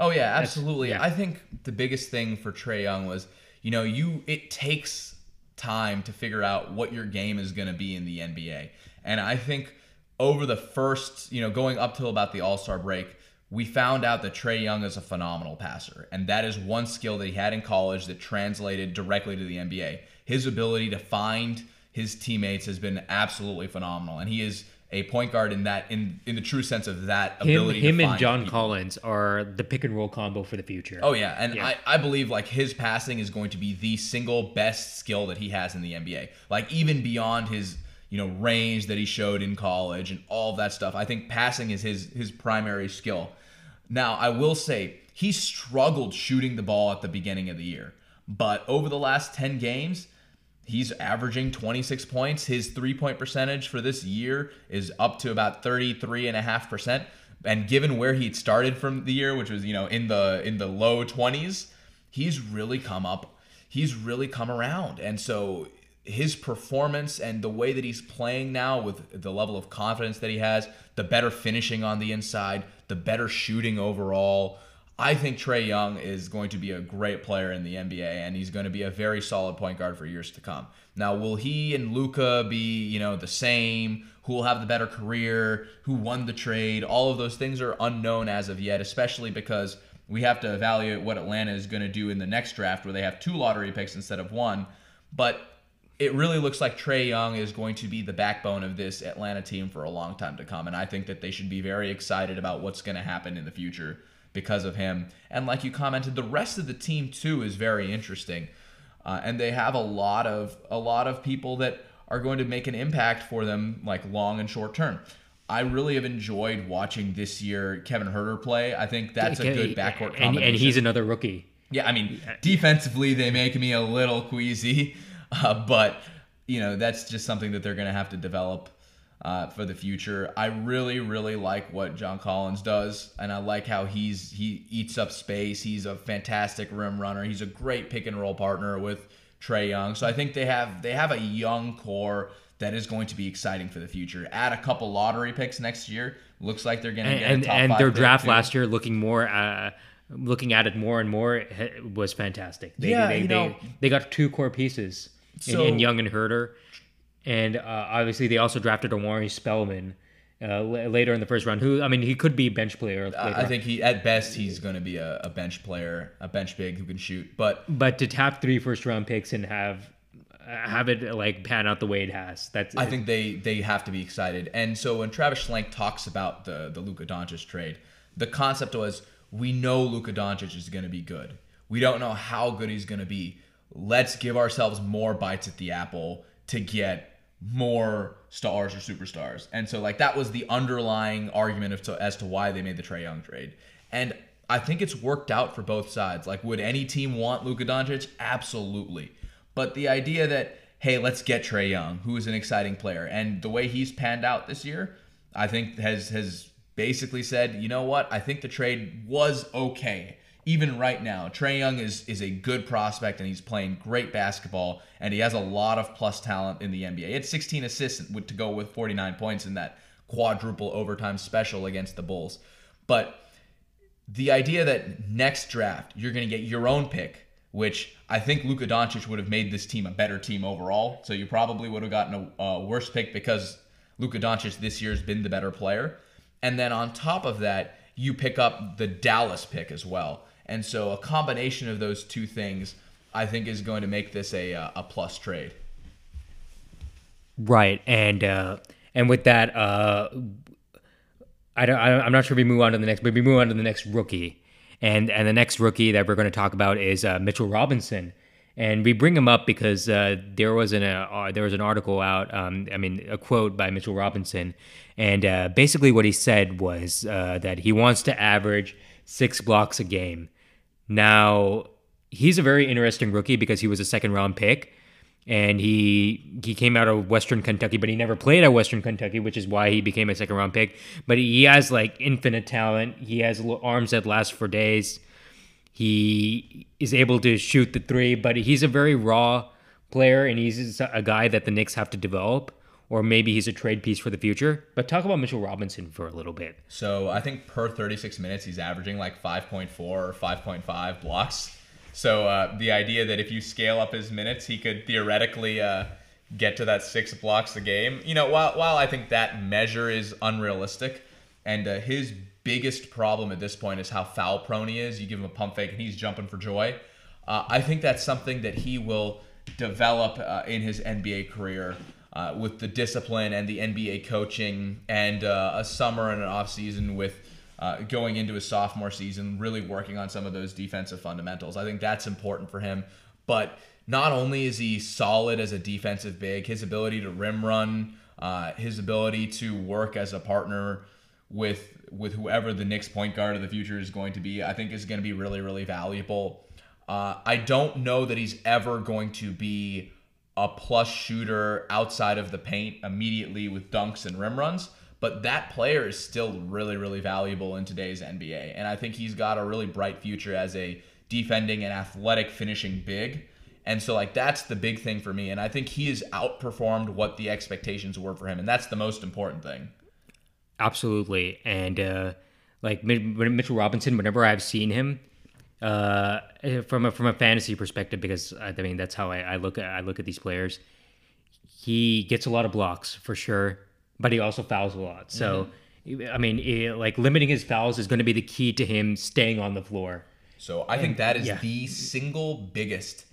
Oh yeah, absolutely. yeah. I think the biggest thing for Trae Young was, you know, you it takes time to figure out what your game is going to be in the NBA. And I think over the first, you know, going up till about the All-Star break, we found out that Trae Young is a phenomenal passer, and that is one skill that he had in college that translated directly to the NBA. His ability to find his teammates has been absolutely phenomenal, and he is a point guard in that in in the true sense of that Him, ability. him to and John people. Collins are the pick and roll combo for the future. Oh yeah, and Yeah. I, I believe like his passing is going to be the single best skill that he has in the NBA. Like even beyond his you know range that he showed in college and all that stuff. I think passing is his his primary skill. Now I will say he struggled shooting the ball at the beginning of the year, but over the last ten games. He's averaging 26 points. His three point percentage for this year is up to about 33.5%. And given where he'd started from the year, which was, you know, in the in the low 20s, he's really come up. He's really come around. And so his performance and the way that he's playing now with the level of confidence that he has, the better finishing on the inside, the better shooting overall, I think Trae Young is going to be a great player in the NBA, and he's going to be a very solid point guard for years to come. Now, will he and Luka be, you know, the same? Who will have the better career? Who won the trade? All of those things are unknown as of yet, especially because we have to evaluate what Atlanta is going to do in the next draft, where they have two lottery picks instead of one. But it really looks like Trae Young is going to be the backbone of this Atlanta team for a long time to come. And I think that they should be very excited about what's going to happen in the future because of him. And like you commented, the rest of the team too is very interesting. Uh, and they have a lot of a lot of people that are going to make an impact for them, like long and short term. I really have enjoyed watching this year Kevin Huerter play. I think that's a good backcourt and, combination. and he's another rookie. Yeah, I mean, defensively they make me a little queasy, uh, but you know that's just something that they're going to have to develop uh, for the future. I really, really like what John Collins does, and I like how he's he eats up space. He's a fantastic rim runner. He's a great pick and roll partner with Trae Young. So I think they have they have a young core that is going to be exciting for the future. Add a couple lottery picks next year. Looks like they're going to get and, top and their draft too. last year looking more uh, looking at it more and more was fantastic they, Yeah, they, you they, know- they got two core pieces in, So- in young and Huerter and uh, obviously they also drafted Omari Spellman uh, l- later in the first round who i mean he could be a bench player I on. think he at best he's going to be a, a bench player, a bench big who can shoot. But but to tap three first round picks and have have it like pan out the way it has that's I think they they have to be excited. And so when Travis Schlenk talks about the the Luka Doncic trade, the concept was we know Luka Doncic is going to be good. We don't know how good he's going to be. Let's give ourselves more bites at the apple to get more stars or superstars. And so like that was the underlying argument of to, as to why they made the Trae Young trade. And I think it's worked out for both sides. Like would any team want Luka Doncic? Absolutely. But the idea that hey, let's get Trae Young, who is an exciting player, and the way he's panned out this year, I think has has basically said, you know what? I think the trade was okay. Even right now, Trae Young is is a good prospect and he's playing great basketball and he has a lot of plus talent in the NBA. He had 16 assists to go with 49 points in that quadruple overtime special against the Bulls. But the idea that next draft you're going to get your own pick, which I think Luka Doncic would have made this team a better team overall. So you probably would have gotten a, a worse pick because Luka Doncic this year has been the better player. And then on top of that, you pick up the Dallas pick as well. And so a combination of those two things, I think, is going to make this a uh, a plus trade. Right, and uh, and with that, uh, I don't, I, I'm not sure we move on to the next, but we move on to the next rookie, and and the next rookie that we're going to talk about is uh, Mitchell Robinson, and we bring him up because uh, there was an uh, there was an article out, um, I mean a quote by Mitchell Robinson, and uh, basically what he said was uh, that he wants to average six blocks a game. Now he's a very interesting rookie because he was a second round pick and he he came out of Western Kentucky, but he never played at Western Kentucky, which is why he became a second round pick. But he has like infinite talent. He has arms that last for days. He is able to shoot the three, but he's a very raw player, and he's a guy that the Knicks have to develop, or maybe he's a trade piece for the future. But talk about Mitchell Robinson for a little bit. So I think per 36 minutes, he's averaging like 5.4 or 5.5 blocks. So uh, the idea that if you scale up his minutes, he could theoretically uh, get to that six blocks a game. You know, while while I think that measure is unrealistic, and uh, his biggest problem at this point is how foul prone he is. You give him a pump fake and he's jumping for joy. Uh, I think that's something that he will develop uh, in his NBA career. Uh, with the discipline and the NBA coaching and uh, a summer and an off season with uh, going into his sophomore season, really working on some of those defensive fundamentals. I think that's important for him. But not only is he solid as a defensive big, his ability to rim run, uh, his ability to work as a partner with with whoever the Knicks point guard of the future is going to be, I think is going to be really really valuable. Uh, I don't know that he's ever going to be a plus shooter outside of the paint immediately with dunks and rim runs. But that player is still really, really valuable in today's NBA. And I think he's got a really bright future as a defending and athletic finishing big. And so, like, that's the big thing for me. And I think he has outperformed what the expectations were for him. And that's the most important thing. Absolutely, and uh, like Mitchell Robinson, whenever I've seen him, uh, from a from a fantasy perspective, because I mean that's how I, I look at I look at these players. He gets a lot of blocks for sure, but he also fouls a lot. So, I mean, eh, like limiting his fouls is going to be the key to him staying on the floor. So I think that is yeah. the single biggest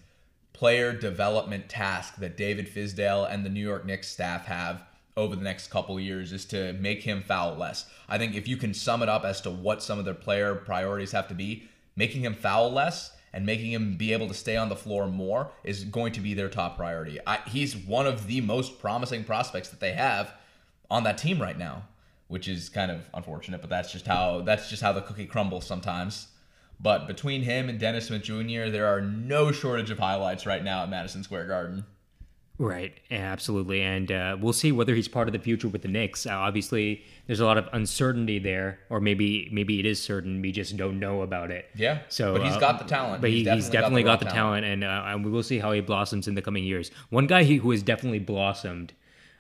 player development task that David Fizdale and the New York Knicks staff have over the next couple years is to make him foul less. I think if you can sum it up as to what some of their player priorities have to be, making him foul less and making him be able to stay on the floor more is going to be their top priority. I, he's one of the most promising prospects that they have on that team right now, which is kind of unfortunate, but that's just how that's just how the cookie crumbles sometimes. But between him and Dennis Smith Jr., there are no shortage of highlights right now at Madison Square Garden. Right, absolutely, and uh, we'll see whether he's part of the future with the Knicks. Uh, obviously, there's a lot of uncertainty there, or maybe maybe it is certain. We just don't know about it. Yeah. So, but he's uh, got the talent. But he, he's definitely, got the, raw talent, and, uh, and we will see how he blossoms in the coming years. One guy he, who has definitely blossomed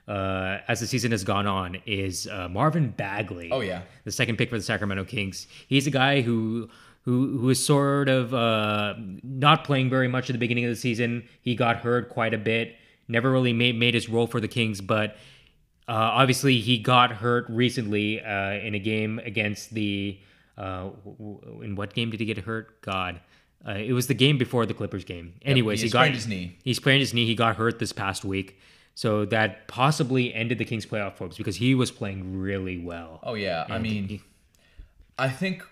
uh, as the season has gone on is uh, Marvin Bagley. Oh, yeah. the second pick for the Sacramento Kings. He's a guy who who who is sort of uh, not playing very much at the beginning of the season. He got hurt quite a bit. Never really made made his role for the Kings, but. Uh, obviously, he got hurt recently uh, in a game against the. Uh, in what game did he get hurt? God, uh, it was the game before the Clippers game. Anyways, he he, got sprained his knee. He sprained his knee. He got hurt this past week, so that possibly ended the Kings' playoff hopes because he was playing really well. Oh yeah, I mean, he- I think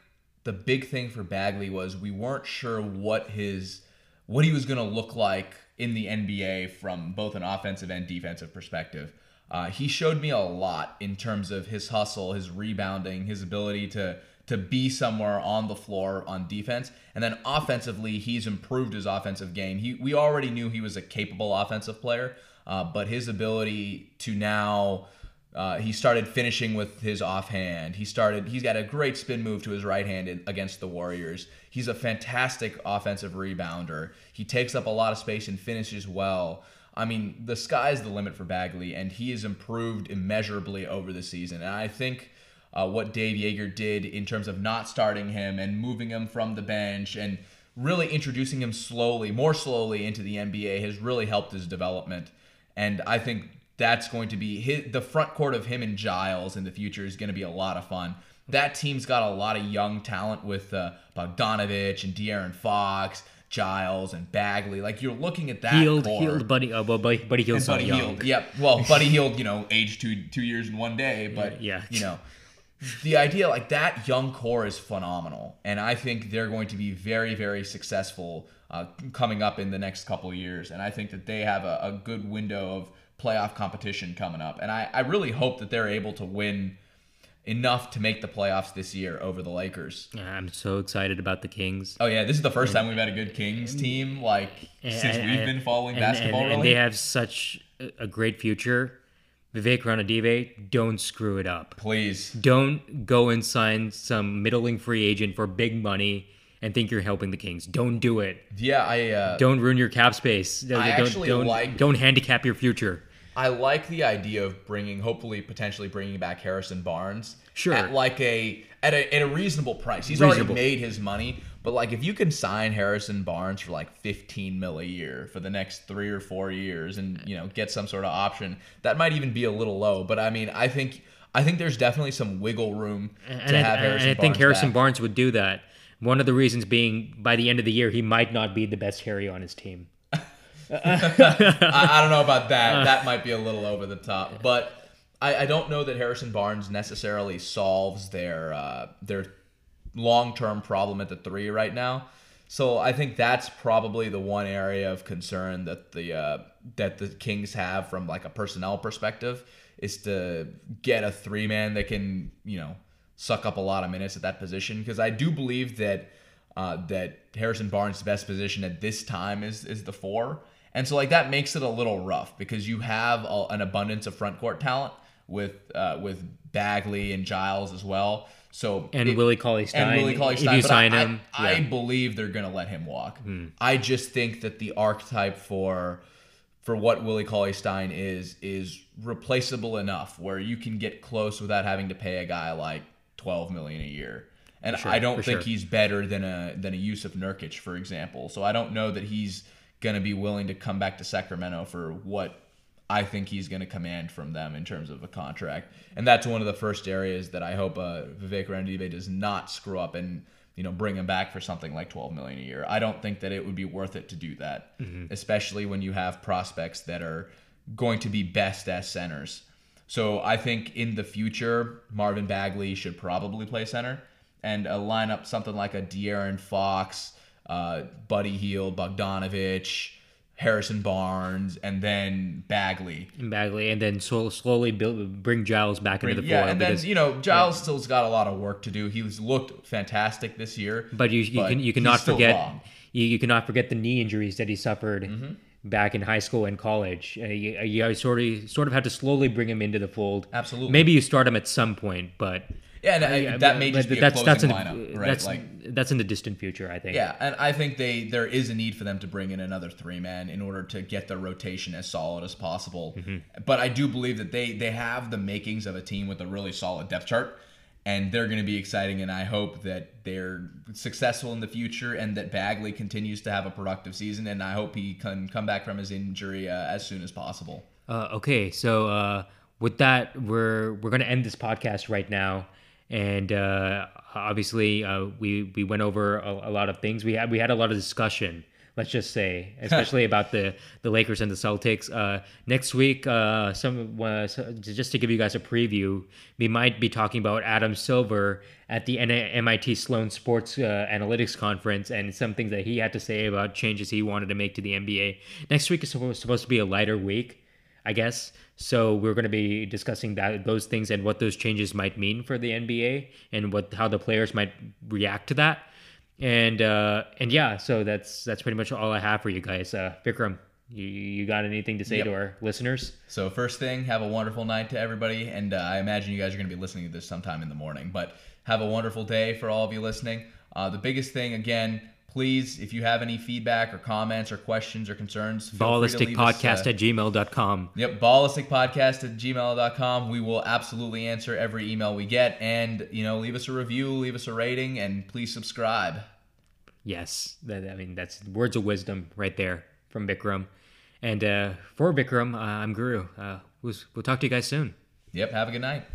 the big thing for Bagley was we weren't sure what his what he was going to look like in the NBA from both an offensive and defensive perspective. Uh, he showed me a lot in terms of his hustle, his rebounding, his ability to to be somewhere on the floor on defense, and then offensively, he's improved his offensive game. He we already knew he was a capable offensive player, uh, but his ability to now uh, he started finishing with his offhand. He started. He's got a great spin move to his right hand in- against the Warriors. He's a fantastic offensive rebounder. He takes up a lot of space and finishes well. I mean, the sky's the limit for Bagley, and he has improved immeasurably over the season. And I think uh, what Dave Joerger did in terms of not starting him and moving him from the bench and really introducing him slowly, more slowly into the NBA has really helped his development. And I think that's going to be his, the front court of him and Giles in the future is going to be a lot of fun. That team's got a lot of young talent with uh, Bogdanovich and De'Aaron Fox, Giles and Bagley. Like you're looking at that healed, core. healed, buddy. Uh, well, buddy, buddy healed, Buddy young. Healed. Yep. Well, Buddy Hield, you know, aged two two years in one day, but Yeah. you know, the idea like that young core is phenomenal, and I think they're going to be very very successful uh, coming up in the next couple of years, and I think that they have a, a good window of playoff competition coming up, and I, I really hope that they're able to win enough to make the playoffs this year over the Lakers. I'm so excited about the Kings. Oh yeah, this is the first time we've had a good Kings team like since And- we've been following and- basketball. and, really, and they have such a a great future. Vivek Ranadive, don't screw it up. please. Don't go and sign some middling free agent for big money and think you're helping the Kings. Don't do it. Yeah, I uh, Don't ruin your cap space. I don't, actually don't, like- don't handicap your future. I like the idea of bringing, hopefully, potentially bringing back Harrison Barnes. Sure. At like a at a at a reasonable price. He's Reasonable. already made his money, but like if you can sign Harrison Barnes for like fifteen mil a year for the next three or four years, and you know get some sort of option, that might even be a little low. But I mean, I think I think there's definitely some wiggle room And, to I, have and I think Barnes Harrison back. Barnes would do that. One of the reasons being by the end of the year, he might not be the best Harry on his team. I, I don't know about Uh. that. that might be a little over the top, but I, I don't know that Harrison Barnes necessarily solves their uh, their long term problem at the three right now. So I think that's probably the one area of concern that the uh, that the Kings have from like a personnel perspective is to get a three man that can you know suck up a lot of minutes at that position because I do believe that uh, that Harrison Barnes' best position at this time is is the four, and so like that makes it a little rough because you have a, an abundance of front court talent with uh, with Bagley and Giles as well. So And it- Willie Cauley Stein. and Willie Cauley if you sign I, him, I, I yeah. Hmm. believe they're gonna let him walk. I just think that the archetype for for what Willie Cauley Stein is is replaceable enough where you can get close without having to pay a guy like twelve million a year. And I don't think sure. he's better than a than a Jusuf Nurkic, for example. So I don't know that he's gonna be willing to come back to Sacramento for what I think he's going to command from them in terms of a contract, and that's one of the first areas that I hope uh, Vivek Ranadive does not screw up and you know bring him back for something like 12 million a year. I don't think that it would be worth it to do that, especially when you have prospects that are going to be best as centers. So I think in the future, Marvin Bagley should probably play center and uh, line up something like a De'Aaron Fox, uh, Buddy Hield, Bogdanovich. Harrison Barnes, and then Bagley. and Bagley, and then so, slowly build, bring Giles back into the fold. yeah, and because, then you know Giles still's got a lot of work to do. He's looked fantastic this year, but you, you but can you cannot forget you, you cannot forget the knee injuries that he suffered Mm-hmm. back in high school and college. Uh, you, you sort of sort of have to slowly bring him into the fold. Absolutely. Maybe you start him at some point, but Yeah, and I, that may just be a that's closing that's in, lineup, right? That's like, that's in the distant future, I think. yeah, and I think they there is a need for them to bring in another three man in order to get their rotation as solid as possible. But I do believe that they they have the makings of a team with a really solid depth chart. And they're going to be exciting, and I hope that they're successful in the future, and that Bagley continues to have a productive season. And I hope he can come back from his injury uh, as soon as possible. Uh, okay, so uh, with that, we're we're gonna end this podcast right now, and uh, obviously uh, we we went over a, a lot of things. We had we had a lot of discussion. Let's just say, especially about the the Lakers and the Celtics. Uh, next week, uh, some uh, so just to give you guys a preview, we might be talking about Adam Silver at the N- MIT Sloan Sports uh, Analytics Conference and some things that he had to say about changes he wanted to make to the NBA. Next week is supposed supposed to be a lighter week. I guess. So we're going to be discussing that those things and what those changes might mean for the NBA and what how the players might react to that. And uh, and yeah, so that's that's pretty much all I have for you guys. Uh, Vikram, you, you got anything to say Yep. to our listeners? So first thing, have a wonderful night to everybody, and uh, I imagine you guys are going to be listening to this sometime in the morning. But have a wonderful day for all of you listening. Uh, the biggest thing, again, please, if you have any feedback or comments or questions or concerns, feel free to leave us, Ballisticpodcast uh, at gmail.com. Yep, ballisticpodcast at gmail.com. We will absolutely answer every email we get. And, you know, leave us a review, leave us a rating, and please subscribe. Yes, that, I mean that's words of wisdom right there from Vikram. And uh, for Vikram, uh, I'm Guru. Uh, we'll, we'll talk to you guys soon. Yep, have a good night.